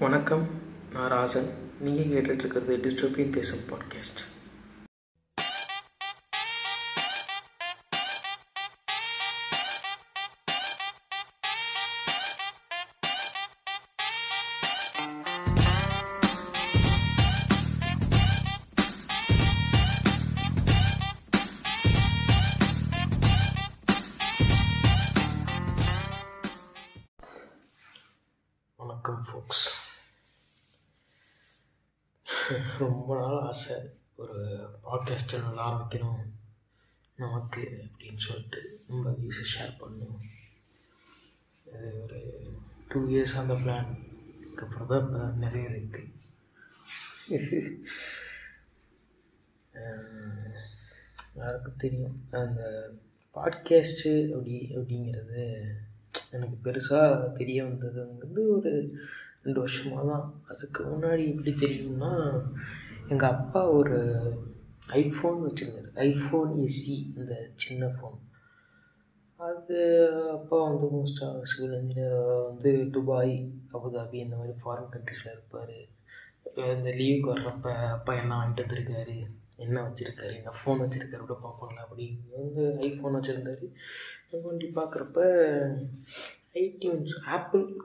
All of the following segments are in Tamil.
வணக்கம் நான் ராஜன். நீங்கள் கேட்டுட்ருக்கிறது Dystopian Desam podcast two years அந்த பிளான் அதுக்கப்புறம் தான் இப்போ நிறைய இருக்குது யாருக்கும் தெரியும். அந்த பாட்காஸ்ட்டு அப்படி அப்படிங்கிறது எனக்கு பெருசாக தெரிய வந்தது வந்து ஒரு ரெண்டு வருஷமாக தான். அதுக்கு முன்னாடி எப்படி தெரியும்னா எங்கள் அப்பா ஒரு ஐஃபோன் வச்சுருந்தார். ஐஃபோன் எஸ்சி இந்த சின்ன ஃபோன் அப்பா வந்து மோஸ்ட்டாக சிவில் இன்ஜினியர் வந்து துபாய் அபுதாபி இந்த மாதிரி ஃபாரின் கண்ட்ரிஸில் இருப்பார். இந்த லீவுக்கு வர்றப்ப அப்பா என்ன வாங்கிட்டு வந்திருக்காரு? என்ன வச்சுருக்காரு? என்ன ஃபோன் வச்சுருக்காரு? கூட பார்ப்போம்ல அப்படி. வந்து ஐஃபோன் வச்சுருந்தாரு. வண்டி பார்க்குறப்ப ஐடியூன்ஸ் ஆப்பிள்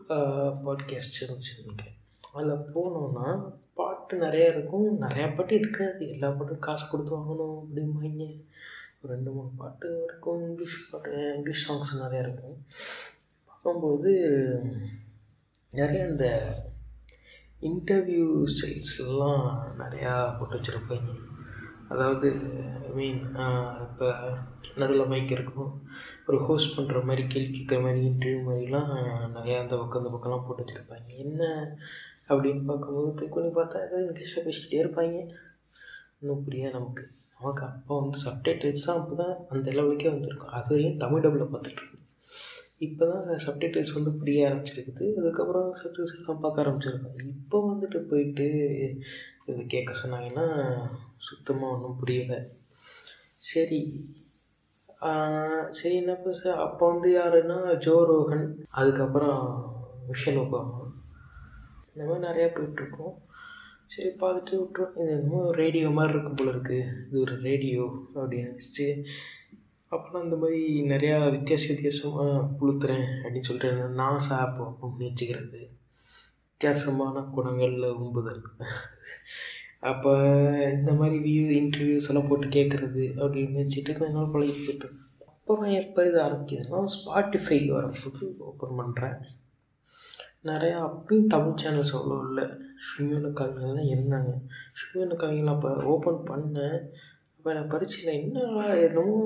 பாட்காஸ்ட் இருந்துச்சு நினைக்கிறேன் அதில் போனோன்னா பாட்டு நிறையா இருக்கும். நிறையா பாட்டு இருக்காது. எல்லா பாட்டும் காசு கொடுத்து வாங்கணும் அப்படிம்பாங்க. ரெண்டு மூணு பாட்டு இருக்கும் இங்கிலீஷ் பாட்டு இங்கிலீஷ் சாங்ஸ் நிறையா இருக்கும். பார்க்கும்போது நிறைய இந்த இன்டர்வியூ ஸ்டைல்ஸ்லாம் நிறையா போட்டு வச்சுருப்பாங்க. அதாவது ஐ மீன் இப்போ நடுவில் மைக் இருக்கும். ஒரு ஹோஸ்ட் பண்ணுற மாதிரி கேள்வி கேட்குற மாதிரி இன்டர்வியூ மாதிரிலாம் நிறையா அந்த பக்கம் அந்த பக்கம்லாம் போட்டு வச்சுருப்பாங்க. என்ன அப்படின்னு பார்க்கும்போது போய் பார்த்தா இங்கிலீஷில் பேசிக்கிட்டே இருப்பாங்க. இன்னும் புரியாது நமக்கு. நமக்கு அப்போ வந்து சப்டைட்டில்ஸ் தான் அப்போ தான் அந்த லெவலுக்கே வந்திருக்கும். அது வரையும் தமிழ் டபுளில் பார்த்துட்ருக்கோம் இப்போ தான் சப்டைட்டில்ஸ் வந்து புரிய ஆரம்பிச்சிருக்குது. அதுக்கப்புறம் சப்டைட்டில்ஸ் எல்லாம் பார்க்க ஆரம்பிச்சிருக்கோம் இப்போ வந்துட்டு போயிட்டு இது கேட்க சொன்னாங்கன்னா சுத்தமாக ஒன்றும் புரியலை. சரி. சரி என்ன பேச அப்போ வந்து யாருன்னா? ஜோ ரோகன் அதுக்கப்புறம் மிஷன் ஒபாமா. இந்த மாதிரி நிறையா போயிட்டுருக்கோம் சரி பார்த்துட்டு விட்டுரும் இது என்னமோ ரேடியோ மாதிரி இருக்கும் போல இருக்குது இது ஒரு ரேடியோ அப்படின்னு நினச்சிட்டு அப்புறம் இந்த மாதிரி நிறையா வித்தியாச வித்தியாசமாக புழுத்துறேன் அப்படின்னு சொல்லிட்டு நான் சாப் அப்படின்னு வச்சுக்கிறது. வித்தியாசமான குணங்களில் உம்புதல் அப்போ இந்த மாதிரி வியூ இன்டர்வியூஸ் எல்லாம் போட்டு கேட்குறது அப்படின்னு வச்சுட்டு கொஞ்ச நாள் பழகி போயிட்டு அப்புறம் எப்போ இது ஆரம்பிக்குதுன்னா ஸ்பாட்டிஃபை வரும்போது ஓப்பன் பண்ணுறேன் நிறையா அப்பயும் தமிழ் சேனல்ஸ் அவ்வளோ இல்லை. ஸ்ரீமன கவிஞர் தான் இருந்தாங்க. ஸ்ரீமன கவிஞர்கள் அப்போ ஓப்பன் பண்ணேன். அப்போ நான் பரீட்சையில் என்னடா என்னமோ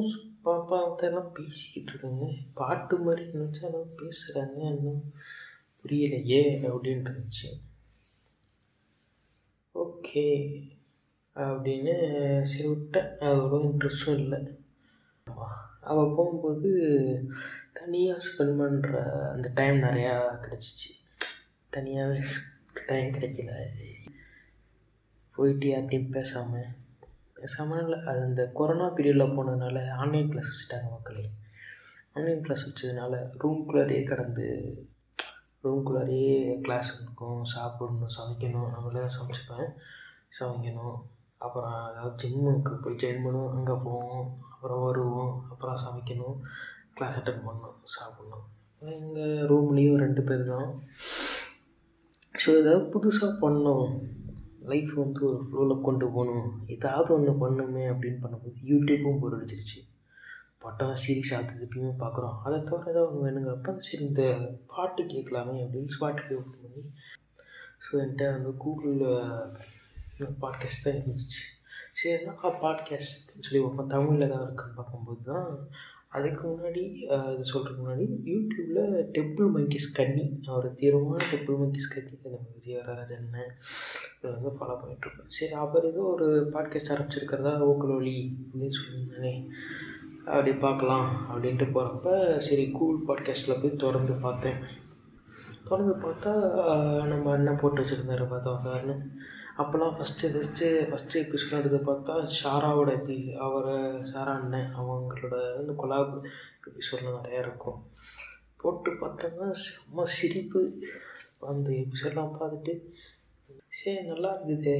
பாப்பாத்தெல்லாம் பேசிக்கிட்டு இருக்காங்க. பாட்டு மாதிரி நினச்சா எல்லாம் பேசுகிறாங்க இன்னும் புரியலையே அப்படின்ட்டு இருந்துச்சு ஓகே அப்படின்னு சரி விட்டேன். அவ்வளோ இன்ட்ரெஸ்ட்டும் இல்லை. அவள் போகும்போது தனியாக ஸ்பெண்ட் பண்ணுற அந்த டைம் நிறையா கிடச்சிச்சு. தனியாகவே டைம் கிடைக்கல. போயிட்டு யார்ட்டையும் பேசாமல் பேசாமல் இல்லை. அது இந்த கொரோனா பீரியடில் போனதுனால ஆன்லைன் கிளாஸ் வச்சுட்டாங்க மக்களே. ஆன்லைன் கிளாஸ் வச்சதுனால ரூம்குள்ளாரையே கடந்து ரூம்குள்ளாரையே கிளாஸ் இருக்கும் சாப்பிடணும் சமைக்கணும். நம்மளே தான் சமைச்சிப்பேன். சமைக்கணும். அப்புறம் அதாவது ஜிம்முக்கு போய் ஜாயின் பண்ணுவோம். அங்கே போவோம். அப்புறம் வருவோம். அப்புறம் சமைக்கணும். கிளாஸ் அட்டன் பண்ணணும். சாப்பிட்ணும். எங்கள் ரூம்லேயும் ரெண்டு பேர் தான். ஸோ ஏதாவது புதுசாக பண்ணோம் லைஃப் வந்து ஒரு ஃப்ளோவில் கொண்டு போகணும். ஏதாவது ஒன்று பண்ணுமே அப்படின்னு பண்ணும்போது யூடியூப்பும் போர் அடிச்சிருச்சு. பட்டம் சீரிஸ் அது எப்பயுமே பார்க்குறோம் அதை தவிர ஏதாவது ஒன்று வேணுங்கிறப்ப சரி இந்த பாட்டு கேட்கலாமே அப்படின்னு ஸ்பாட்டுக்கு ஓப்பன் பண்ணி ஸோ என்கிட்ட வந்து கூகுளில் பாட்காஸ்ட் தான் இருந்துச்சு. சரி என்ன பாட்காஸ்ட் சொல்லி பார்ப்போம் தமிழில் தான் இருக்குன்னு பார்க்கும்போது தான் அதுக்கு முன்னாடி இது சொல்கிறதுக்கு முன்னாடி யூடியூப்பில் டெம்பிள் மங்கிஸ் கன்னி. ஒரு தீவிரமான டெம்பிள் மங்கிஸ் கன்னி நம்ம விஜயவரராஜன் அண்ணன் இதை வந்து ஃபாலோ பண்ணிகிட்ருப்பேன் சரி அவர் ஏதோ ஒரு பாட்காஸ்ட் ஆரம்பிச்சிருக்கிறதா ஓக்கல் ஒலி அப்படின்னு சொல்லியிருந்தானே அப்படி பார்க்கலாம் அப்படின்ட்டு போகிறப்ப சரி கூல் பாட்காஸ்ட்டில் போய் தொடர்ந்து பார்த்தேன். தொடர்ந்து பார்த்தா நம்ம அண்ணன் போட்டு வச்சுருந்தாரு பார்த்தா வந்தாருன்னு அப்போல்லாம் ஃபஸ்ட்டு ஃபஸ்ட்டு ஃபஸ்ட்டு எபிசோட் எடுத்து பார்த்தா ஷாராவோட எபி அவரை ஷாரா அண்ணன் அவங்களோட இந்த கொலாப் எபிசோட்லாம் நிறையா இருக்கும். போட்டு பார்த்தோம்னா செம்ம சிரிப்பு. அந்த எபிசோட்லாம் பார்த்துட்டு சரி நல்லா இருக்குது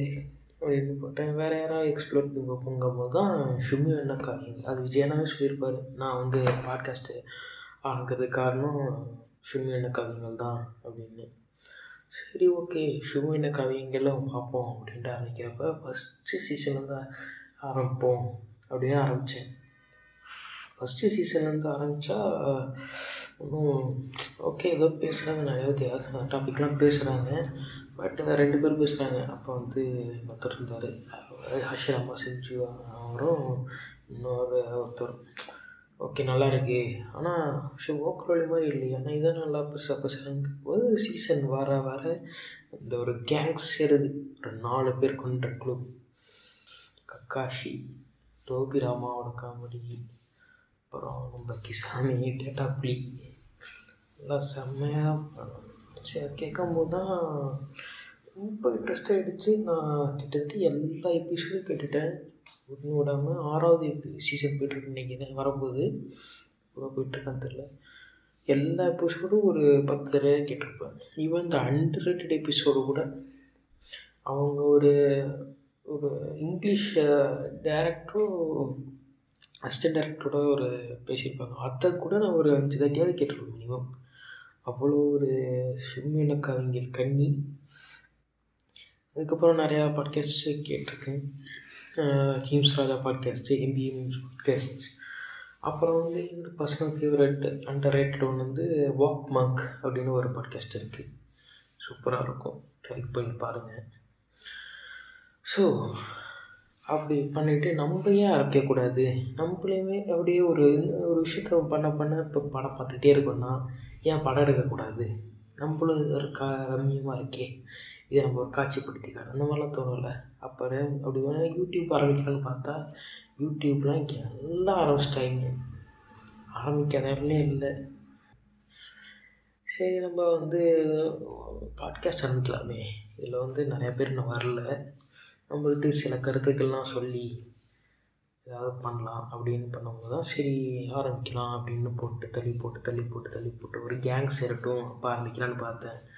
அப்படின்னு போட்டேன். வேறு யாராவது எக்ஸ்ப்ளோர் பண்ணி பார்ப்போங்கும் போது தான் ஷுமி அண்ணக்கா அது விஜயனாவே சொல்லியிருப்பார். நான் வந்து பாட்காஸ்ட்டு ஆரம்பிக்கிறதுக்கு காரணம் ஷுமி அண்ணக்காவிங்கள் தான் அப்படின்னு. சரி ஓகே ஷுமி என்ன பார்ப்போம் அப்படின்ட்டு ஆரம்பிக்கிறப்ப ஃபஸ்ட்டு சீசன்லேருந்து ஆரம்பிப்போம் அப்படின்னு ஆரம்பித்தேன் ஃபஸ்ட்டு சீசன்லேருந்து ஆரம்பித்தா ஒன்றும் ஓகே ஏதோ பேசுகிறாங்க நிறைய வித்தியாச டாபிக்லாம் பேசுகிறாங்க பட் ரெண்டு பேர் பேசுகிறாங்க அப்போ வந்து ஒருத்தர் இருந்தார் ஹஷிராமா செஞ்சு அவரும் இன்னொரு ஒருத்தர் ஓகே நல்லா இருக்கு ஆனால் ஷோ ஓக்ரோலி மாதிரி இல்லையா. ஆனால் இதான் நல்லா பெருசாக பேசுகிறாங்க போது சீசன் வர வர இந்த ஒரு கேங்ஸ் சேருது ஒரு நாலு பேர் கொண்ட குழு கக்காஷி டோபி ராமாவோட காமெடி அப்புறம் நம்ம கிசாமி டேட்டா புலி. எல்லாம் செம்மையாக சரி கேட்கும்போது தான் ரொம்ப இன்ட்ரெஸ்ட் ஆகிடுச்சு நான் கிட்டத்தட்ட எல்லா எபிசோடும் கேட்டுட்டேன். ஒன்று விடாமல் ஆறாவது சீசன் போயிட்டுருக்கு நினைக்கிறேன் வரும்போது. இப்போ போயிட்டுருக்கான்னு தெரில எல்லா எபிசோடும் ஒரு பத்து தடவை கேட்டிருப்பேன் ஈவன் இந்த அண்டர் எபிசோடு கூட அவங்க ஒரு ஒரு இங்கிலீஷ் டேரக்டரும் அசிஸ்டன்ட் டேரக்டரோட ஒரு பேசியிருப்பாங்க. அதை கூட நான் ஒரு அஞ்சு தட்டியாவது கேட்டிருப்பேன் மினிமம் அவ்வளோ ஒரு செம்மையான கவிஞர் கண்ணி. அதுக்கப்புறம் நிறையா பாட்காஸ்ட் கேட்டிருக்கேன். ஜீம்ஸ் ராஜா பாட்காஸ்ட்டு எம்பிஏ மீம்ஸ் பாட்காஸ்ட் அப்புறம் வந்து என்னோடய பர்சனல் ஃபேவரட் அண்டர் ரேட்டட் ஒன்று வந்து வாக் மங்க் அப்படின்னு ஒரு பாட்காஸ்ட் இருக்குது சூப்பராக இருக்கும். ட்ரை பண்ணி பாருங்கள் ஸோ அப்படி பண்ணிவிட்டு நம்ம ஏன் அரைக்கக்கூடாது நம்மளையுமே அப்படியே ஒரு ஒரு விஷயத்த பண்ண பண்ண இப்போ படம் பார்த்துக்கிட்டே இருக்கோம்னா ஏன் படம் எடுக்கக்கூடாது நம்மளும் ஒரு க ரம்யமாக இருக்கே. இதை நம்ம ஒரு காட்சிப்படுத்திக்கலாம் அந்த மாதிரிலாம் தோணும்ல அப்போ அப்படி வேணா யூடியூப் ஆரம்பிக்கலான்னு பார்த்தா யூடியூப்லாம் இங்கே எல்லாம் ஆரம்பிச்சிட்டாங்க ஆரம்பிக்காத இல்லை. சரி நம்ம வந்து பாட்காஸ்ட் ஆரம்பிக்கலாமே. இதில் வந்து நிறையா பேர் இன்னும் வரல. நம்மக்கிட்ட சில கருத்துக்கள்லாம் சொல்லி ஏதாவது பண்ணலாம் அப்படின்னு பண்ணும்போது தான் சரி ஆரம்பிக்கலாம் அப்படின்னு போட்டு தள்ளி போட்டு தள்ளி போட்டு தள்ளி போட்டு ஒரு கேங் சேரட்டும் அப்போ ஆரம்பிக்கலான்னு பார்த்தேன்.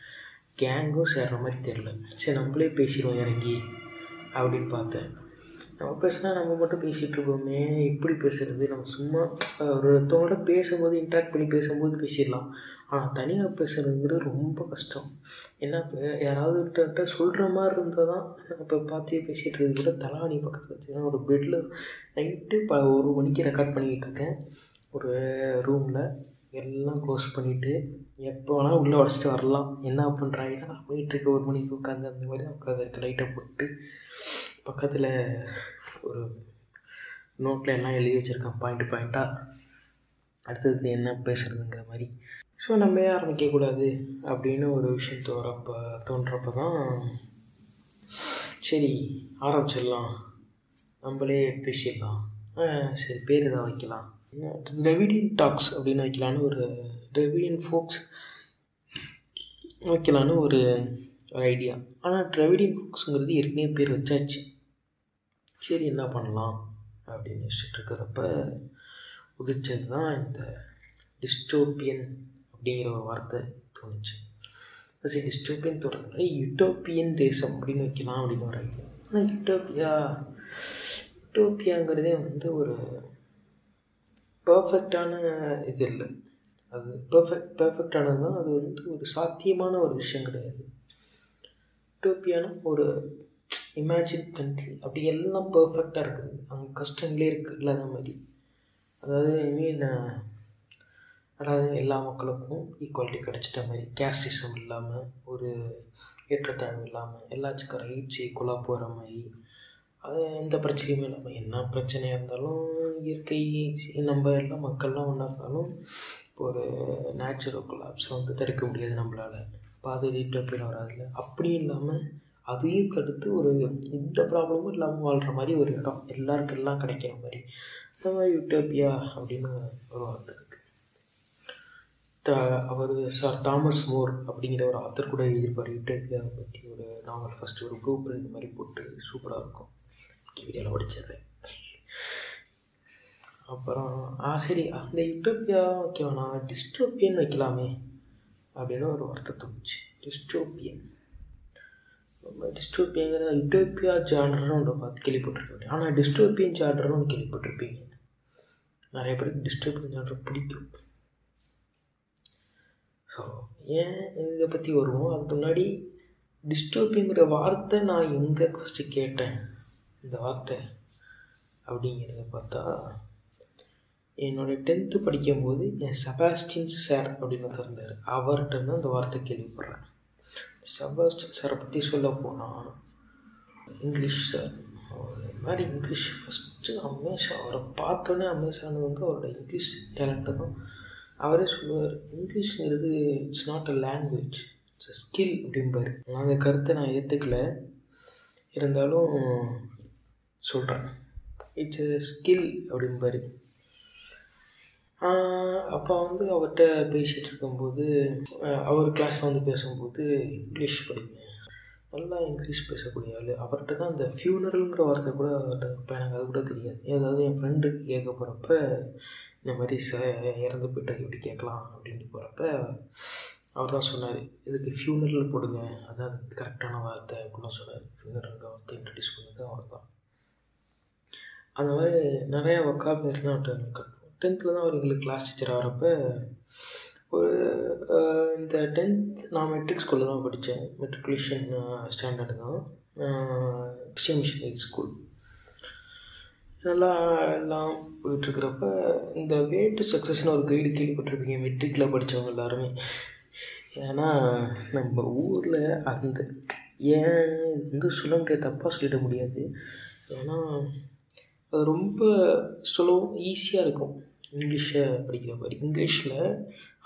கேங்கும் சேர்ற மாதிரி தெரில சரி நம்மளே பேசிடுவோம் இறங்கி. அப்படின்னு பார்த்தேன். நம்ம பேசினா நம்ம மட்டும் பேசிகிட்டு இருப்போமே. எப்படி பேசுகிறது நம்ம சும்மா ஒருத்தவங்களோட பேசும்போது இன்ட்ராக்ட் பண்ணி பேசும்போது பேசிடலாம். ஆனால் தனியாக பேசுகிறதுங்கிறது ரொம்ப கஷ்டம். ஏன்னா இப்போ யாராவது கிட்ட சொல்கிற மாதிரி இருந்தால் தான் இப்போ பார்த்து பேசிகிட்டு இருக்கிறது கூட தலாணி பக்கத்தில் வச்சு ஒரு பெட்டில் நைட்டு ப ஒரு மணிக்கு ரெக்கார்ட் பண்ணிக்கிட்டு இருக்கேன். ஒரு ரூமில் எல்லாம் க்ளோஸ் பண்ணிவிட்டு எப்போ வேணாலும் உள்ளே உடச்சிட்டு வரலாம். என்ன பண்ணுறாங்கன்னா போயிட்டுருக்க ஒரு மணிக்கு உட்காந்து அந்த மாதிரி உட்காந்துருக்கு லைட்டை போட்டு பக்கத்தில் ஒரு நோட்டில் எல்லாம் எழுதி வச்சுருக்கேன். பாயிண்ட் பாயிண்ட்டாக அடுத்தது என்ன பேசுகிறதுங்கிற மாதிரி. ஸோ நம்ம ஏன் ஆரம்பிக்கக்கூடாது அப்படின்னு ஒரு விஷயம் தோறப்போ தோன்றப்போ தான் சரி ஆரம்பிச்சிடலாம். நம்மளே பேசிடலாம். சரி பேர் எதாவது வைக்கலாம். ட்ரெவிடியன் டாக்ஸ் அப்படின்னு வைக்கலான்னு ஒரு ட்ரெவிடியன் ஃபோக்ஸ் வைக்கலான்னு ஒரு ஒரு ஐடியா ஆனால் ட்ரெவிடியன் ஃபோக்ஸுங்கிறது ஏற்கனவே பேர் வச்சாச்சு. சரி என்ன பண்ணலாம் அப்படின்னு யோசிச்சுட்டு இருக்கிறப்ப உதிச்சது தான் இந்த டிஸ்டோப்பியன் அப்படிங்கிற ஒரு வார்த்தை தோணுச்சு. சரி டிஸ்டோப்பியன் தோணுது யூட்டோப்பியன் தேசம் அப்படின்னு வைக்கலாம் அப்படின்னு ஒரு ஐடியா ஆனால் யூட்டோப்பியா யூட்டோப்பியாங்கிறதே வந்து ஒரு பர்ஃபெக்டான இது இல்லை. அது பர்ஃபெக்ட் பர்ஃபெக்டானது தான் அது வந்து ஒரு சாத்தியமான ஒரு விஷயம் கிடையாது. யூட்டோப்பியானா ஒரு இமேஜின் கண்ட்ரி அப்படி எல்லாம் பர்ஃபெக்டாக இருக்குது. அங்கே கஷ்டங்களே இருக்குது இல்லாத மாதிரி. அதாவது ஐ மீன் அதாவது எல்லா மக்களுக்கும் ஈக்குவாலிட்டி கிடச்சிட்ட மாதிரி. கேஸ்டிசம் இல்லாமல் ஒரு ஏற்றத்தாழ்வு இல்லாமல் எல்லாச்சுக்கும் ரைட்ஸ் ஈக்குவலாக போகிற மாதிரி. அது எந்த பிரச்சனையுமே இல்லாமல் என்ன பிரச்சனையாக இருந்தாலும் இயற்கை நம்ம எல்லாம் மக்கள்லாம் ஒன்றா இருந்தாலும் இப்போ ஒரு நேச்சுரல் கொலாப்ஸை வந்து தடுக்க முடியாது நம்மளால். இப்போ அது யூட்டோப்பியில் வராதுல்ல. அப்படியும் இல்லாமல் அதையும் தடுத்து ஒரு எந்த ப்ராப்ளமும் இல்லாமல் வாழ்கிற மாதிரி ஒரு இடம் எல்லாருக்கும் எல்லாம் கிடைக்கிற மாதிரி. இந்த மாதிரி யூட்டோப்பியா அப்படின்னு ஒரு வார்த்தை இருக்குது த அவர் சார் தாமஸ் மோர் அப்படிங்கிற ஒரு ஆத்தர் கூட எழுதியிருப்பார். யூட்டோப்பியாவை பற்றி ஒரு நாவல் ஃபஸ்ட்டு ஒரு ப்ளூ பிரிண்ட் மாதிரி போட்டு சூப்பராக இருக்கும். வீடியோவில் படித்தது அப்புறம் ஆ சரி அந்த யூட்டோப்பியா ஓகே வேணாம் டிஸ்டோப்பியன் வைக்கலாமே அப்படின்னு ஒரு வார்த்தை தோணுச்சு. டிஸ்டோப்பியன் நம்ம டிஸ்டோப்பியங்கிற யூட்டோப்பியா ஜானர்னு ஒன்று பார்த்து கேள்விப்பட்டிருக்கேன். ஆனால் டிஸ்டோப்பியன் ஜானர்னு ஒன்று கேள்விப்பட்டிருப்பீங்க. நிறைய பேருக்கு டிஸ்டோப்பியன் ஜானர் பிடிக்கும். ஸோ ஏன் இதை பற்றி வருவோம்? அதுக்கு முன்னாடி டிஸ்டோப்பியங்கிற வார்த்தை நான் எங்கே ஃபஸ்ட்டு கேட்டேன்? இந்த வார்த்தை அப்படிங்கிறத பார்த்தா என்னோடய டென்த்து படிக்கும்போது என் செபாஸ்டின் சார் அப்படின்னு திறந்தார் அவர்கிட்ட தான் இந்த வார்த்தை கேள்விப்படுறேன். செபாஸ்டின் சாரை பற்றி சொல்ல போனால் இங்கிலீஷ் சார் அவர் மாதிரி இங்கிலீஷ் ஃபஸ்ட்டு அமேஸ் அவரை பார்த்தோன்னே அமேஸ் ஆனது வந்து அவரோட இங்கிலீஷ் டேலண்ட்டு தான் அவரே சொல்லுவார். இங்கிலீஷ்ங்கிறது it's not a language it's a skill அப்படிம்பார். அந்த கருத்தை நான் ஏற்றுக்கல இருந்தாலும் சொல்கிறேன் இட்ஸ் எ ஸ்கில் அப்படிம்பார் அப்போ வந்து அவர்கிட்ட பேசிகிட்டு இருக்கும்போது அவர் கிளாஸில் வந்து பேசும்போது இங்கிலீஷ் படிங்க. நல்லா இங்கிலீஷ் பேசக்கூடிய ஆள். அவர்கிட்ட தான் அந்த ஃபியூனரல்ங்கிற வார்த்தை கூட இப்போ எனக்கு அது கூட தெரியாது. ஏதாவது என் ஃப்ரெண்டுக்கு கேட்க போகிறப்ப இந்த மாதிரி ச இறந்து போயிட்டு இப்படி கேட்கலாம் அப்படின்னு போகிறப்ப அவர் தான் சொன்னார் இதுக்கு ஃபியூனரல் போடுங்க. அதான் கரெக்டான வார்த்தை அப்படிலாம் சொன்னார். ஃபியூனரல்ங்கிற வார்த்தை இன்ட்ரடியூஸ் பண்ணது அவர் தான் அந்த மாதிரி நிறையா ஒக்காபுலரிலாம் டென்த்தில் தான் அவர் எங்களுக்கு கிளாஸ் டீச்சர் ஆகிறப்ப ஒரு இந்த டென்த் நான் மெட்ரிக் ஸ்கூலில் தான் படித்தேன் மெட்ரிகுலேஷன் ஸ்டாண்டர்டு தான். கிறிஸ்டியன் மிஷனரி ஸ்கூல் நல்லா எல்லாம் போயிட்டுருக்கிறப்ப இந்த வே டு சக்ஸஸ்னு ஒரு கைடு கேள்விப்பட்டிருப்பீங்க. மெட்ரிக்கில் படித்தவங்க எல்லாருமே. ஏன்னா நம்ம ஊரில் அந்த ஏன் வந்து சொல்ல முடியாது தப்பாக சொல்லிட முடியாது. ஏன்னா அது ரொம்ப சொல்லவும் ஈஸியாக இருக்கும். இங்கிலீஷை படிக்கிற மாதிரி. இங்கிலீஷில்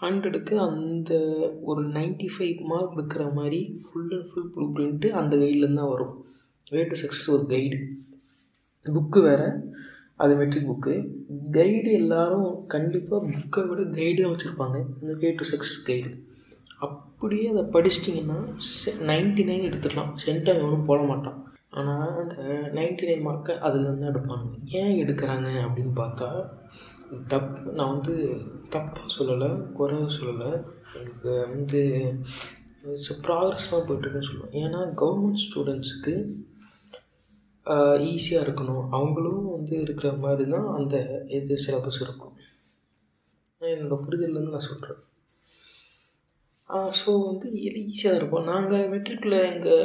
ஹண்ட்ரடுக்கு அந்த ஒரு நைன்ட்டி ஃபைவ் மார்க் எடுக்கிற மாதிரி full and full blueprint அந்த கைட்லேருந்து தான் வரும். வே டு சக்ஸஸ் ஒரு கைடு புக்கு வேறு அது மெட்ரிக் புக்கு கைடு எல்லோரும் கண்டிப்பாக புக்கை விட கைடு தான் வச்சுருப்பாங்க. இந்த வே டு சக்ஸஸ் கைடு அப்படியே அதை படிச்சிட்டிங்கன்னா நைன்ட்டி நைன் எடுத்துடலாம். சென்டம் எவனும் போட மாட்டான். ஆனால் அந்த நைன்ட்டி நைன் மார்க்கை அதிலேருந்து தான் எடுப்பாங்க. ஏன் எடுக்கிறாங்க அப்படின்னு பார்த்தா தப்பு நான் வந்து தப்பாக சொல்லலை குறை சொல்லலை. எனக்கு வந்து ப்ராக்ரஸ்லாம் போய்ட்டுருக்குன்னு சொல்லுவேன். ஏன்னா கவர்மெண்ட் ஸ்டூடெண்ட்ஸுக்கு ஈஸியாக இருக்கணும். அவங்களும் வந்து இருக்கிற மாதிரி தான் அந்த இது சிலபஸ் இருக்கும். என்னோடய புரிதல்லேருந்து நான் சொல்கிறேன் ஸோ வந்து ஈஸியாக தான் இருப்போம் நாங்கள் மெட்ரிக்கில் எங்கள்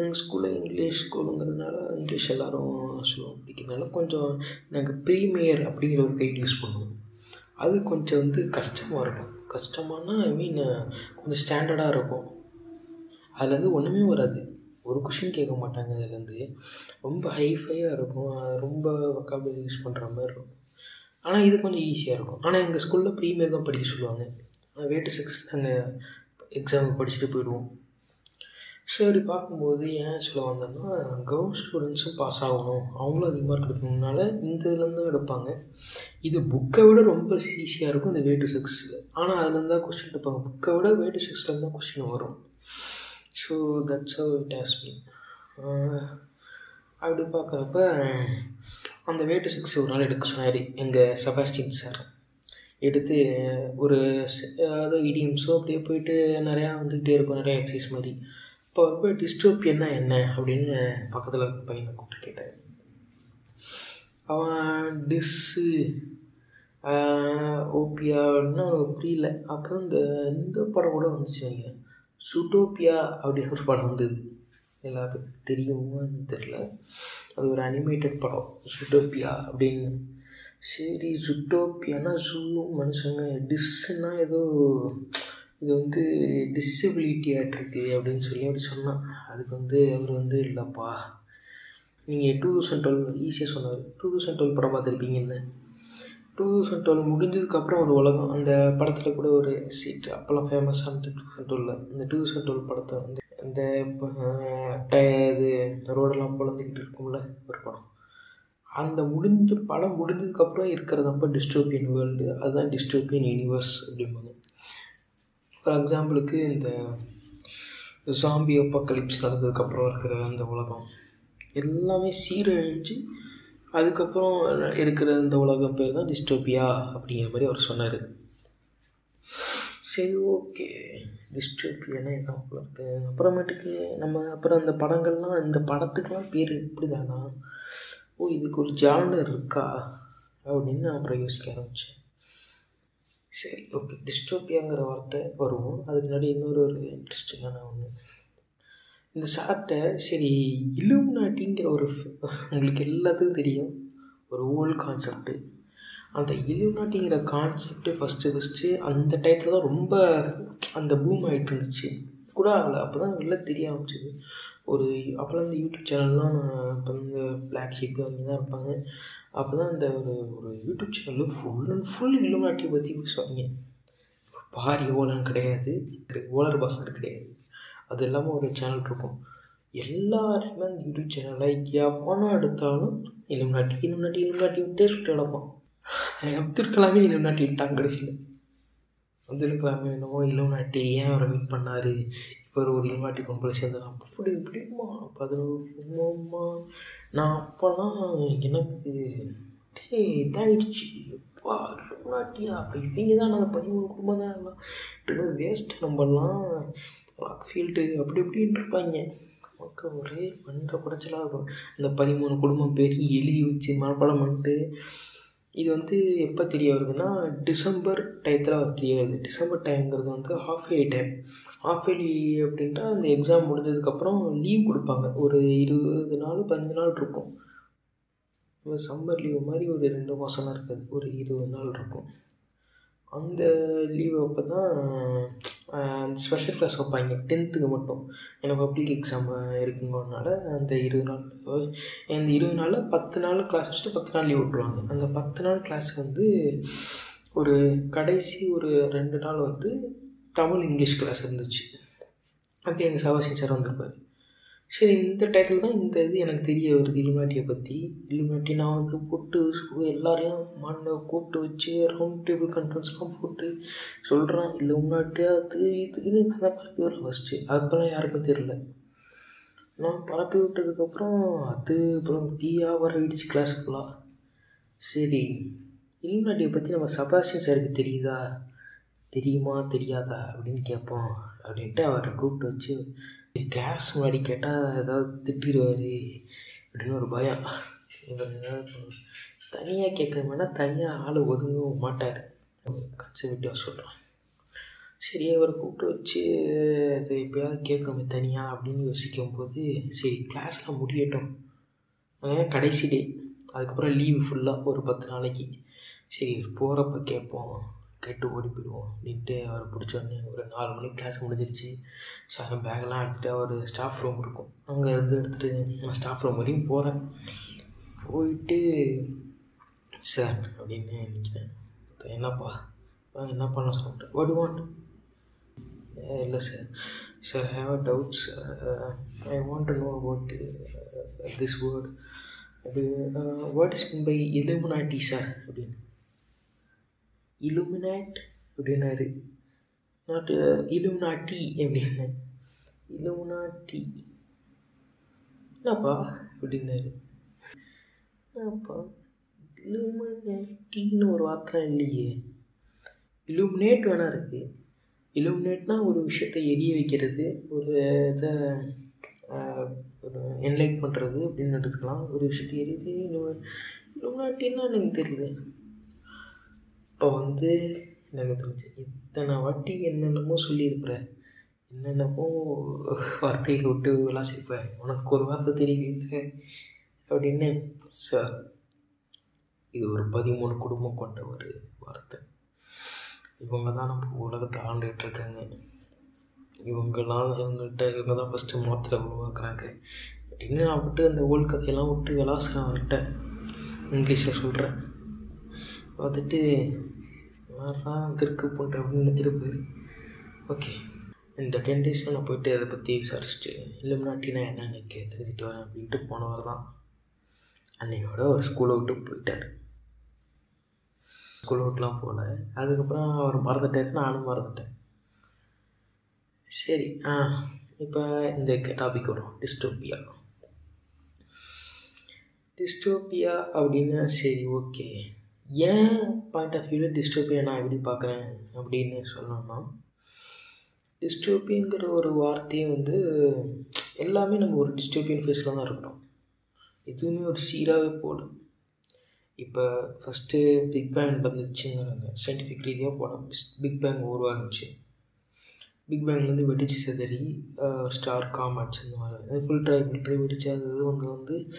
எங்கள் ஸ்கூலில் இங்கிலீஷ் ஸ்கூலுங்கிறதுனால இங்கிலீஷ் எல்லோரும் சொல்லுவோம் படிக்கிறதுனால கொஞ்சம் நாங்கள் ப்ரீமியர் அப்படிங்கிற ஒரு கைட் யூஸ் பண்ணுவோம். அது கொஞ்சம் வந்து கஷ்டமாக இருக்கும். கஷ்டமானா ஐ மீன் கொஞ்சம் ஸ்டாண்டர்டாக இருக்கும். அதுலேருந்து ஒன்றுமே வராது. ஒரு கொஷின் கேட்க மாட்டாங்க அதுலேருந்து ரொம்ப ஹைஃபையாக இருக்கும். ரொம்ப வக்காபுலரி யூஸ் பண்ணுற மாதிரி இருக்கும். ஆனால் இது கொஞ்சம் ஈஸியாக இருக்கும். ஆனால் எங்கள் ஸ்கூலில் ப்ரீமியர் தான் படிக்க சொல்லுவாங்க. வீட்டு சிக்ஸ் நாங்கள் எக்ஸாம் படிச்சுட்டு போயிடுவோம். ஸோ இப்படி பார்க்கும்போது ஏன் சொல்ல வந்தேன்னா கவர்மெண்ட் ஸ்டூடெண்ட்ஸும் பாஸ் ஆகணும். அவங்களும் அதிக மார்க் எடுக்கணுனால இந்த இதுலேருந்து தான் எடுப்பாங்க. இது புக்கை விட ரொம்ப ஈஸியாக இருக்கும் இந்த வே டு சிக்ஸில் ஆனால் அதுலேருந்து தான் கொஸ்டின் எடுப்பாங்க புக்கை விட வே டு சிக்ஸ்லேருந்து தான் கொஸ்டின் வரும் so that's how it has mean அப்படி பார்க்குறப்ப அந்த வே டு சிக்ஸ் ஒரு நாள் எடுக்க சொன்னார் எங்கள் செபாஸ்டின் சார் எடுத்து ஒரு அதாவது இடியம்ஸோ அப்படியே போயிட்டு நிறையா வந்துக்கிட்டே இருக்கும் நிறையா எக்ஸசைஸ் மாதிரி. இப்போ ரொம்ப டிஸ்டோப்பியன்னா என்ன? அப்படின்னு பக்கத்தில் இருக்க பையனை கூப்பிட்டு கேட்டேன் அவன் டிஸ்ஸு ஓபியா அப்படின்னா அவனுக்கு புரியல. அப்புறம் இந்த இந்த படம் கூட வந்துச்சு நினைக்கிறேன். சுட்டோப்பியா அப்படின்னு ஒரு படம் வந்தது. எல்லாத்துக்கும் தெரியுமான்னு தெரில அது ஒரு அனிமேட்டட் படம். சுட்டோப்பியா அப்படின்னு சரி ஜுட்டோப்பியானா ஜூ மனுஷங்க. டிஸ்ஸுன்னா ஏதோ இது வந்து டிசபிலிட்டி ஆகிட்ருக்கு அப்படின்னு சொல்லி அப்படி சொன்னான் அதுக்கு வந்து அவர் வந்து இல்லைப்பா. நீங்கள் டூ தௌசண்ட் டுவெல் ஈஸியாக சொன்னார். டூ தௌசண்ட் டுவெல் படம் பார்த்துருப்பீங்கன்னு. டூ தௌசண்ட் டுவெல் முடிஞ்சதுக்கப்புறம் ஒரு உலகம். அந்த படத்தில் கூட ஒரு சீட் அப்போல்லாம் ஃபேமஸான டூ தௌசண்ட் டுவெல்ல இந்த டூ தௌசண்ட் டுவெல் படத்தை வந்து இந்த இது ரோடெல்லாம் பொழந்துக்கிட்டு இருக்கும்ல ஒரு படம். அந்த முடிஞ்ச படம் முடிஞ்சதுக்கப்புறம் இருக்கிறது ரொம்ப டிஸ்டோபியன் வேர்ல்டு அதுதான் டிஸ்டோபியன் யூனிவர்ஸ் அப்படிம்பாங்க ஃபார் எக்ஸாம்பிளுக்கு இந்த ஜாம்பி அப்பக்கலிப்ஸ் நடந்ததுக்கப்புறம் இருக்கிற அந்த உலகம். எல்லாமே சீரழிஞ்சு அதுக்கப்புறம் இருக்கிற இந்த உலகம் பேர் தான் டிஸ்டோபியா அப்படிங்கிற மாதிரி அவர் சொன்னார். சரி ஓகே. டிஸ்டோபியானா என்ன இருக்குது அப்புறமேட்டுக்கு நம்ம அப்புறம் அந்த படங்கள்லாம் இந்த படத்துக்கெலாம் பேர் எப்படி தானா ஓ இதுக்கு ஒரு ஜானர் இருக்கா? அப்படின்னு நான் அப்புறம் யோசிக்க ஆரம்பித்தேன் சரி ஓகே டிஸ்டோபியாங்கிற வார்த்தை வருவோம் அதுக்கு முன்னாடி இன்னொரு ஒரு இன்ட்ரெஸ்டிங்கான ஒன்று இந்த சாப்பிட்ட சரி இலுமினாட்டிங்கிற ஒரு உங்களுக்கு எல்லாத்துக்கும் தெரியும். ஒரு ஓல்டு கான்செப்ட்டு அந்த இலுமினாட்டிங்கிற கான்செப்ட்டு ஃபஸ்ட்டு ஃபஸ்ட்டு அந்த டயத்தில் தான் ரொம்ப அந்த பூம் ஆகிட்டு இருந்துச்சு. கூட ஆகலை. அப்போ தான் வெளில தெரிய ஆரம்பிச்சிது. ஒரு அப்போல்லாம் இந்த யூடியூப் சேனல்லாம் நான் இப்போ வந்து பிளாக் ஷீப்பு அவங்க தான் இருப்பாங்க. அப்போ தான் அந்த ஒரு ஒரு யூடியூப் சேனலில் ஃபுல் அண்ட் ஃபுல் இலுமினாட்டியை பற்றி பேசுவாங்க. பாரி ஓலன் கிடையாது ஓலர் பாஸ்கர் கிடையாது. அது இல்லாமல் ஒரு சேனல் இருக்கும். எல்லாருமே அந்த யூடியூப் சேனலில் எவனை எடுத்தாலும் இலுமினாட்டி இலுமினாட்டி இலுமினாட்டி விட்டே சுட்டு கிடப்பான். அப்துல் கலாமே இலுமினாட்டி விட்டாங்க கடைசியில். அப்துல் கலாமே என்னமோ இலுமினாட்டி ஏன் அவரை மீட் பண்ணார்? இப்போ ஒரு இலுமினாட்டி கும்பல் சேர்ந்து அப்படி இப்படிமா பதினோருமா நான் அப்போலாம் எனக்கு டே இதாகிடுச்சு அப்பா இலுமினாட்டியா அப்போ இவங்க தான் நான் பதிமூணு குடும்பம் தான் எல்லாம். வேஸ்ட் நம்மலாம் ராக் ஃபீல்டு அப்படி இப்படின்னு இருப்பாங்க. மக்கள் ஒரே மண்ட குடைச்சலாக இருக்கும். இந்த பதிமூணு குடும்பம் பேர் எழுதி வச்சு மனப்பாடம் பண்ணிட்டு இது வந்து எப்போ தெரிய வருதுன்னா டிசம்பர் டயத்தில் தெரிய வருது. டிசம்பர் டைம்ங்கிறது வந்து half yearly time half yearly அப்படின்ட்டா அந்த எக்ஸாம் முடிஞ்சதுக்கப்புறம் லீவ் கொடுப்பாங்க. ஒரு இருபது நாள் பதினஞ்சு நாள் இருக்கும். சம்மர் லீவு மாதிரி ஒரு ரெண்டு மாதம்லாம் இருக்காது. ஒரு இருபது நாள் இருக்கும். அந்த லீவ் அப்போ தான் ஸ்பெஷல் கிளாஸ் வைப்பாங்க டென்த்துக்கு மட்டும். ஏன்னா பப்ளிக் எக்ஸாம் இருக்குங்கிறதுனால அந்த இருபது நாள் அந்த இருபது நாளில் பத்து நாள் கிளாஸ் வச்சுட்டு பத்து நாள் லீவ் விட்ருவாங்க அந்த பத்து நாள் கிளாஸ் வந்து ஒரு கடைசி ஒரு ரெண்டு நாள் வந்து தமிழ் இங்கிலீஷ் கிளாஸ் இருந்துச்சு. அப்போ எங்கள் சவாசிங் சார் வந்திருப்பார். சரி இந்த டைட்டில் தான் இந்த இது எனக்கு தெரிய வருது இலுமினாட்டியை பற்றி இலுமினாட்டி நான் வந்து போட்டு எல்லாரையும் மண்ணை கூப்பிட்டு வச்சு ரவுண்ட் டேபிள் கன்ஃபரன்ஸ்லாம் போட்டு சொல்கிறேன் இலுமினாட்டியா அது இதுன்னு நான் தான் பரப்பி விடுறேன் ஃபஸ்ட்டு அப்போல்லாம் யாருக்கும் தெரில நான் பரப்பி விட்டதுக்கப்புறம் அது அப்புறம் தீயா வரவிடுச்சு கிளாஸுக்குலாம் சரி இலுமினாட்டியை பற்றி நம்ம சபாஷன் சாருக்கு தெரியுதா? தெரியுமா தெரியாதா? அப்படின்னு கேட்போம். அப்படின்ட்டு அவரை கூப்பிட்டு வச்சு கிளாஸ் முன்னாடி கேட்டால் ஏதாவது திட்டிடுவார் அப்படின்னு ஒரு பயம். தனியாக கேட்கணும்னா தனியாக ஆள் ஒதுங்கவும் மாட்டார். கன்சர்வேட்டிவாக சொல்கிறோம் சொல்கிறான் சரி அவரை கூப்பிட்டு வச்சு அது எப்போயாவது கேட்கணுமே தனியாக அப்படின்னு யோசிக்கும் போது சரி கிளாஸ்லாம் முடியட்டும். கடைசி டே அதுக்கப்புறம் லீவு ஃபுல்லாக ஒரு பத்து நாளைக்கு. சரி போகிறப்ப கேட்போம். கேட்டு ஓடி போயிடுவோம் அப்படின்ட்டு அவரை பிடிச்சோடனே ஒரு நாலு மணிக்கு கிளாஸ் முடிஞ்சிருச்சு. சார் பேக்கெல்லாம் எடுத்துகிட்டு அவர் ஸ்டாஃப் ரூம் இருக்கும். அங்கே இருந்து எடுத்துகிட்டு நான் ஸ்டாஃப் ரூம் வரையும் போகிறேன் போயிட்டு சார் அப்படின்னு நினைக்கிறேன். என்னப்பா? என்ன பண்ண சொல்லிட்டு. வாட் வாண்ட் இல்லை sir sir have a doubts I want to know about this word அது what is mean by illuminati sir அப்படின்னு. இலுமினேட் அப்படின்னாரு. நாட்டு இலுமினாட்டி uh, அப்படின்னு. இலுமினாட்டி என்னப்பா அப்படின்னாரு. என்னப்பா? இலுமினேட்டின்னு ஒரு வார்த்தை இல்லையே. இலுமினேட் வேணா இருக்குது இலுமினேட்னா ஒரு விஷயத்தை எரிய வைக்கிறது ஒரு இதை ஒரு என்லைட் பண்ணுறது அப்படின்னு எடுத்துக்கலாம். ஒரு விஷயத்தை எரியுது இலுமினாட்டின்னா எனக்கு தெரியல. அப்போ வந்து எனக்கு தெரிஞ்சு இத்தனை வாட்டி என்னென்னமோ சொல்லியிருப்பேன் என்னென்னமோ வார்த்தைகள் விட்டு விளாசிருப்பேன் உனக்கு ஒரு வார்த்தை தெரியல அப்படின்னு சார் இது ஒரு பதிமூணு குடும்பம் கொண்ட ஒரு வார்த்தை. இவங்க தான் நம்ம உலகத்தை ஆண்டுகிட்டு இருக்காங்க. இவங்கெல்லாம் இவங்கள்ட்ட இவங்க தான் ஃபஸ்ட்டு மாத்திரை உருவாக்குறாங்க. அப்படின்னு நான் விட்டு அந்த ஓல் கதையெல்லாம் விட்டு விளாசுறேன் அவர்கிட்ட இங்கிலீஷில் சொல்கிறேன் பார்த்துட்டு வர்றான் திருக்கு போட்டு அப்படின்னு நிறுத்திட்டு ஓகே. இந்த டென் டேஸில் நான் போயிட்டு அதை பற்றி விசாரிச்சுட்டு இல்லைம்னாட்டினா என்ன எனக்கு தெரிஞ்சுட்டு வரேன் அப்படின்ட்டு போனவர் தான் அன்னையோட ஒரு ஸ்கூலை விட்டு போயிட்டார். ஸ்கூலை விட்டுலாம் போகல அதுக்கப்புறம் அவர் மறந்துட்டார் நானும் மறந்துட்டேன். சரி ஆ இப்போ இந்த டாபிக் வரும். டிஸ்டோபியா டிஸ்டோபியா அப்படின்னா சரி ஓகே. ஏன் பாயிண்ட் ஆஃப் வியூவில் டிஸ்டோபியா நான் எப்படி பார்க்குறேன் அப்படின்னு சொல்லணும்னா டிஸ்டோபியங்கிற ஒரு வார்த்தையை வந்து எல்லாமே நம்ம ஒரு டிஸ்டோபியன் ஃபேஸில் தான் இருக்கிறோம். எதுவுமே ஒரு சீராகவே போகல இப்போ ஃபஸ்ட்டு பிக் பேங் வந்துச்சுங்கிறாங்க. சயின்டிஃபிக் ரீதியாக போனால் பிக் பேங் இருந்துச்சு. பிக் பேங்லேருந்து வெடிச்சு செதறி ஸ்டார் காமெட்ஸ் இந்த மாதிரி ஃபுல் ட்ரை ஃபுல் வெடிச்சு அது வந்து வந்து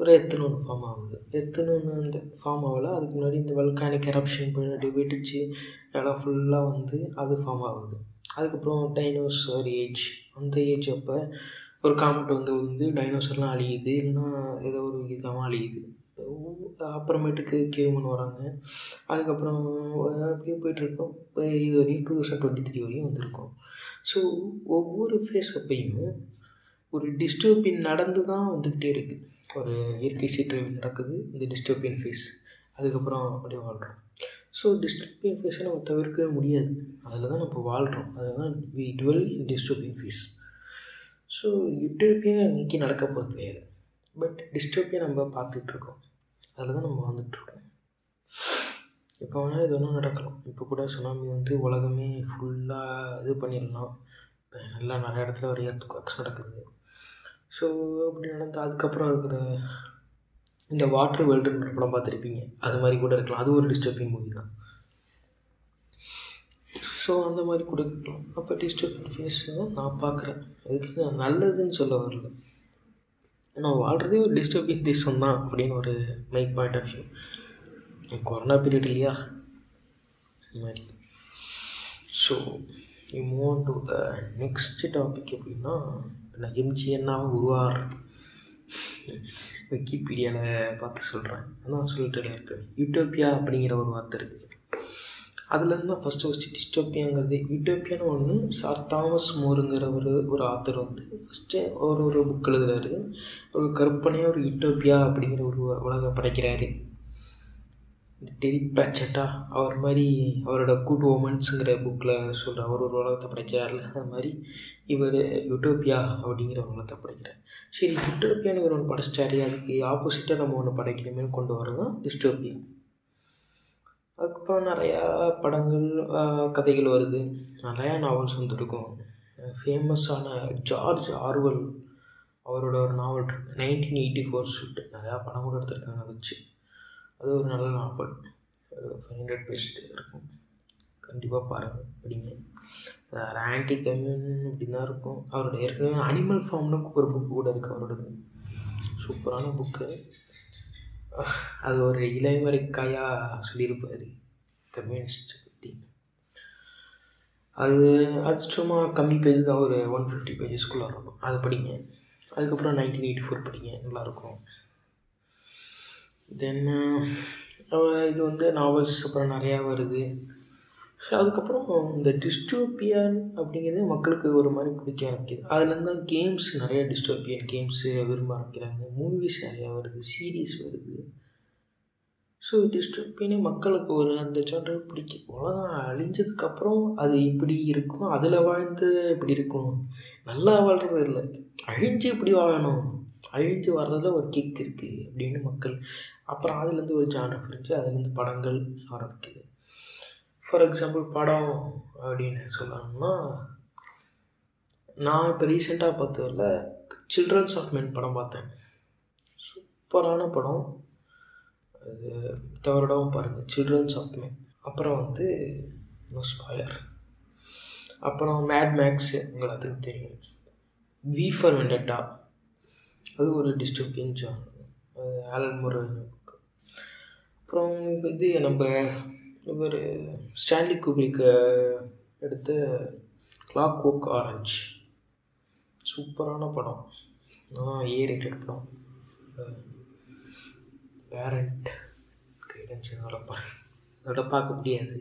ஒரு எர்த்துன்னு ஒன்று ஃபார்ம் ஆகுது. எர்த்துன்னு ஒன்று அந்த ஃபார்ம் ஆகல. அதுக்கு முன்னாடி இந்த வல்கானிக் எரப்ஷன் பின்னாடி வெடிச்சு இடம் ஃபுல்லாக வந்து அது ஃபார்ம் ஆகுது. அதுக்கப்புறம் டைனோசர் ஏஜ் அந்த ஏஜ் அப்போ ஒரு காமெட் வந்து வந்து டைனோசர்லாம் அழியுது. இல்லைன்னா ஏதோ ஒரு விதமாக அழியுது. அப்புறமேட்டுக்கு கேவ்மன் வராங்க. அதுக்கப்புறம் அப்படியே போயிட்டுருக்கோம் இது வரையும் டூ தௌசண்ட் டுவெண்ட்டி த்ரீ வரையும் வந்திருக்கோம். ஸோ ஒவ்வொரு ஃபேஸ் அப்பையும் ஒரு டிஸ்டர்பின் நடந்து தான் வந்துக்கிட்டே இருக்குது ஒரு இயற்கை சீற்றம் நடக்குது இந்த டிஸ்டர்பின் ஃபேஸ் அதுக்கப்புறம் அப்படியே வாழ்கிறோம் ஸோ டிஸ்டர்பியன் ஃபேஸை நம்ம தவிர்க்கவே முடியாது. அதில் தான் நம்ம வாழ்கிறோம் அதுதான் we dwell in disturbing phase so utopia இன்றைக்கி நடக்க போகிறது கிடையாது. பட் டிஸ்டர்பியை நம்ம பார்த்துட்ருக்கோம் அதில் தான் நம்ம வாழ்ந்துட்டுருக்கோம் இப்போ வேணாலும் இது ஒன்றும் நடக்கலாம். இப்போ கூட சுனாமி வந்து உலகமே ஃபுல்லாக இது பண்ணிடலாம். இப்போ நல்லா நிறைய இடத்துல ஒரு எர்த்குவாக்ஸ் நடக்குது. ஸோ அப்படி நடந்து அதுக்கப்புறம் இருக்கிற இந்த வாட்ரு வேர்ல்டுன்ற படம் பார்த்துருப்பீங்க. அது மாதிரி கூட இருக்கலாம். அது ஒரு டிஸ்டர்பிங் மூவி தான். ஸோ அந்த மாதிரி கூட இருக்கலாம். அப்போ டிஸ்டர்பிங் ஃபேஸ் நான் பார்க்குறேன். அதுக்கு நான் நல்லதுன்னு சொல்ல வரல. நான் வாழ்கிறதே ஒரு டிஸ்டர்பிங் தேசம் தான் அப்படின்னு ஒரு my point of view corona period இல்லையா? இந்த மாதிரி. So move to the next topic எப்படின்னா நான் எம்ஜிஎன்னாக உருவார். விக்கிபீடியாவில் பார்த்து சொல்கிறேன் அதான் சொல்லிட்டு இருக்கேன் யூட்டோப்பியா அப்படிங்கிற ஒரு வார்த்தை இருக்குது அதுலேருந்து தான் ஃபஸ்ட்டு ஃபஸ்ட்டு டிஸ்டோப்பியாங்கிறது யூட்டோப்பியான்னு ஒன்று சார் தாமஸ் மோருங்கிற ஒரு ஒரு ஆத்தர் வந்து ஃபஸ்ட்டு ஒரு ஒரு புக் எழுதுறாரு. ஒரு கற்பனையாக ஒரு யூட்டோப்பியா அப்படிங்கிற ஒரு உலகை படைக்கிறாரு. இந்த டெரி பிராச்சட்டா அவர் மாதிரி அவரோட குட் ஓமன்ஸுங்கிற புக்கில் சொல்கிற அவர் ஒரு உலகத்தை படைக்கிறார்ல அது மாதிரி இவர் யூட்டோப்பியா அப்படிங்கிற ஒரு உலகத்தை படைக்கிறார். சரி யூட்டோப்பியான்னு இவர் ஒன்று படைச்சிட்டாரு அதுக்கு ஆப்போசிட்டாக நம்ம ஒன்று படைக்கணுமேனு கொண்டு வரது டிஸ்டோப்பியா அதுக்கப்புறம் நிறையா படங்கள் கதைகள் வருது. நிறையா நாவல்ஸ் வந்துருக்கும். ஃபேமஸான ஜார்ஜ் ஆர்வல் அவரோட ஒரு novel nineteen eighty four shoot நிறையா படம் கூட எடுத்திருக்காங்க வச்சு. அது ஒரு நல்ல நாவல் ஒரு ஃபைவ் ஹண்ட்ரட் பேஜ் இருக்கும். கண்டிப்பாக பாருங்கள் படிங்க. வேறு ஆன்டி கம்யூன் இப்படி தான் இருக்கும். அவரோட ஏற்கனவே அனிமல் ஃபார்ம்னு ஒரு புக்கு கூட இருக்குது அவரோடது. சூப்பரான புக்கு அது ஒரு இளைமறைக்காயாக சொல்லியிருப்பார். கம்யூனிஸ்ட் பற்றி அது அது சும்மா கம்மி பேஜ் தான் ஒரு ஒன் ஃபிஃப்டி பேஜஸ்க்குள்ளே இருக்கும் அது படிங்க. அதுக்கப்புறம் நைன்டீன் எயிட்டி ஃபோர் படிங்க நல்லாயிருக்கும் தென் uh, இது வந்து நாவல்ஸ் அப்புறம் நிறையா வருது. ஸோ அதுக்கப்புறம் இந்த டிஸ்டோப்பியன் அப்படிங்கிறது மக்களுக்கு ஒரு மாதிரி பிடிக்க ஆரம்பிக்குது. அதுலேருந்து தான் கேம்ஸ் நிறைய டிஸ்டோப்பியன் கேம்ஸு விரும்ப ஆரம்பிக்கிறாங்க. மூவிஸ் நிறையா வருது சீரீஸ் வருது. ஸோ டிஸ்டோப்பியனே மக்களுக்கு ஒரு அந்த ஜான்டர் பிடிக்கும். உலகம் அழிஞ்சதுக்கப்புறம் அது இப்படி இருக்கும். அதில் வாழ்ந்து இப்படி இருக்கும் நல்லா வாழ்கிறது இல்லை. அழிஞ்சு இப்படி வாழணும். அழிஞ்சு வர்றதில் ஒரு கிக் இருக்குது அப்படின்னு மக்கள் அப்புறம் அதுலேருந்து ஒரு ஜானர் பிரிஞ்சு அதுலேருந்து படங்கள் ஆரம்பிக்குது. ஃபார் எக்ஸாம்பிள் படம் அப்படின்னு சொல்லணும்னா நான் இப்போ ரீசெண்டாக பார்த்ததில் சில்ட்ரன்ஸ் ஆஃப் மென் படம் பார்த்தேன். சூப்பரான படம். அது தவறடாவும் பாருங்கள் சில்ட்ரன்ஸ் ஆஃப் மென் அப்புறம் வந்து நோ ஸ்பாய்லர் அப்புறம் மேட் மேக்ஸு உங்களுக்கு தெரியும். வி ஃபார் வெண்டட்டா அது ஒரு டிஸ்டர்பிங் ஜானர் அது ஆலன் முறை அப்புறம் இது நம்ம இவர் ஸ்டான்லி குபிக்கு எடுத்த கிளாக் ஒர்க் ஆரஞ்ச் சூப்பரான படம். ஏ ரேட்டட் படம். பேரண்ட் கைடன்ஸ் அதோட பாருங்க அதோட பார்க்க முடியாது.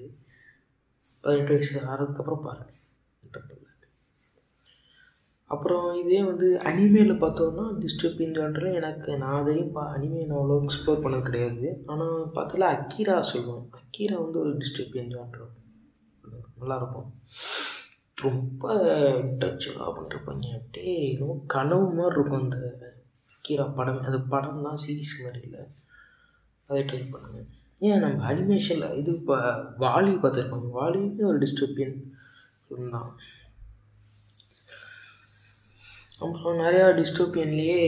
பதினெட்டு வயசு ஆறதுக்கப்புறம் பாருங்கள் தப்பு இல்லை அப்புறம் இதே வந்து அனிமேல பார்த்தோன்னா டிஸ்டர்பிங் ஜான்ரில் எனக்கு நான் அதையும் பா அனிமே நான் அவ்வளோ எக்ஸ்ப்ளோர் பண்ண கிடையாது. ஆனால் பார்த்தால அக்கீரா சொல்லுவோம் அக்கீரா வந்து ஒரு டிஸ்டர்பியன் ஜான்ரு நல்லாயிருக்கும். ரொம்ப டச்சுலாக பண்ணிருப்பாங்க அப்படியே ஏதோ கனவு மாதிரி இருக்கும் அந்த அக்கீரா படம். அது படம் தான் சீரீஸ் மாதிரி இல்லை. அதை ட்ரை பண்ணுங்கள் ஏன் நம்ம அனிமேஷனில் இது இப்போ வாலி பார்த்துருப்பாங்க. வாலியுமே ஒரு டிஸ்டோப்பியன் தான். அப்புறம் நிறையா டிஸ்டோப்பியன்லேயே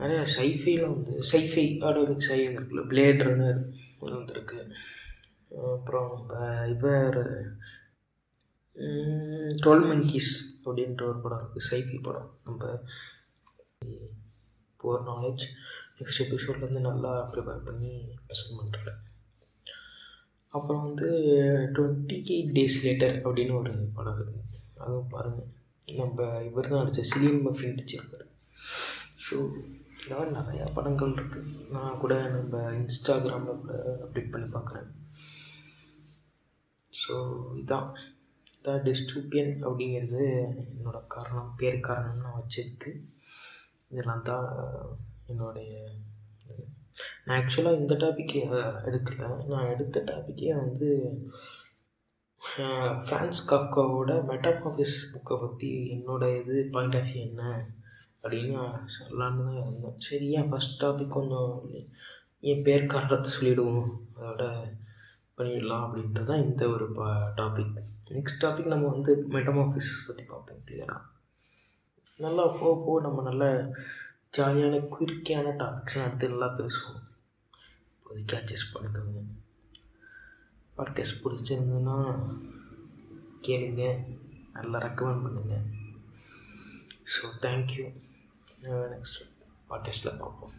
நிறையா சைஃபைல வந்து சைஃபை ஆடோமிக் சை வந்துருக்குல்ல பிளேட் ரன்னர் வந்துருக்கு வந்திருக்கு. அப்புறம் இப்போ இப்போ டுவெல் மங்கீஸ் அப்படின்ற ஒரு படம் இருக்குது சைஃபை படம். நம்ம புவர் நாலேஜ் நெக்ஸ்ட் எபிசோட்லேருந்து நல்லா ப்ரிப்பேர் பண்ணி ப்ரெசென்ட் பண்ணுறேன் அப்புறம் வந்து டுவெண்ட்டி எயிட் டேஸ் லேட்டர் அப்படின்னு ஒரு படம் இருக்குது அதுவும் பாருங்கள் நம்ம இவர் தான் அடித்த சிலியன் மஃபி நடிச்சிருக்காரு. ஸோ இந்த மாதிரி நிறையா படங்கள் இருக்குது நான் கூட நம்ம இன்ஸ்டாகிராமில் கூட அப்டேட் பண்ணி பார்க்குறேன் ஸோ இதான். இதான் டிஸ்டூப்பியன் அப்படிங்கிறது என்னோடய காரணம் பேர் காரணம் நான் வச்சதுக்கு இதெல்லாம் தான் என்னுடைய நான் ஆக்சுவலாக இந்த டாப்பிக்கே எடுக்கலை. நான் எடுத்த டாப்பிக்கே வந்து ஃப்ரான்ஸ் காஃப்காவோட மெட்டாமாஃபிஸ் புக்கை பற்றி என்னோடய இது பாயிண்ட் ஆஃப் வியூ என்ன அப்படின்னு சொல்லலான்னு தான் இருந்தேன். சரி ஏன் ஃபஸ்ட் டாபிக் கொஞ்சம் என் பேர் காரணத்தை சொல்லிவிடுவோம் அதோட பண்ணிடலாம் அப்படின்றது தான் இந்த ஒரு பா டாபிக் நெக்ஸ்ட் டாபிக் நம்ம வந்து மெட்டமாஃபிஸ் பற்றி பார்ப்போம் கிளியராக நல்லா போக போக நம்ம நல்ல ஜாலியான குறுக்கியான டாபிக்ஸ்லாம் எடுத்து நல்லா பேசுவோம். இப்போதைக்கு அட்ஜஸ்ட் பண்ணிக்கோங்க. பாட்காஸ்ட் பிடிச்சிருந்ததுன்னா கேளுங்க. நல்லா ரெக்கமெண்ட் பண்ணுங்கள் ஸோ தேங்க்யூ நெக்ஸ்ட் பாட்காஸ்ட்டில் பார்ப்போம்.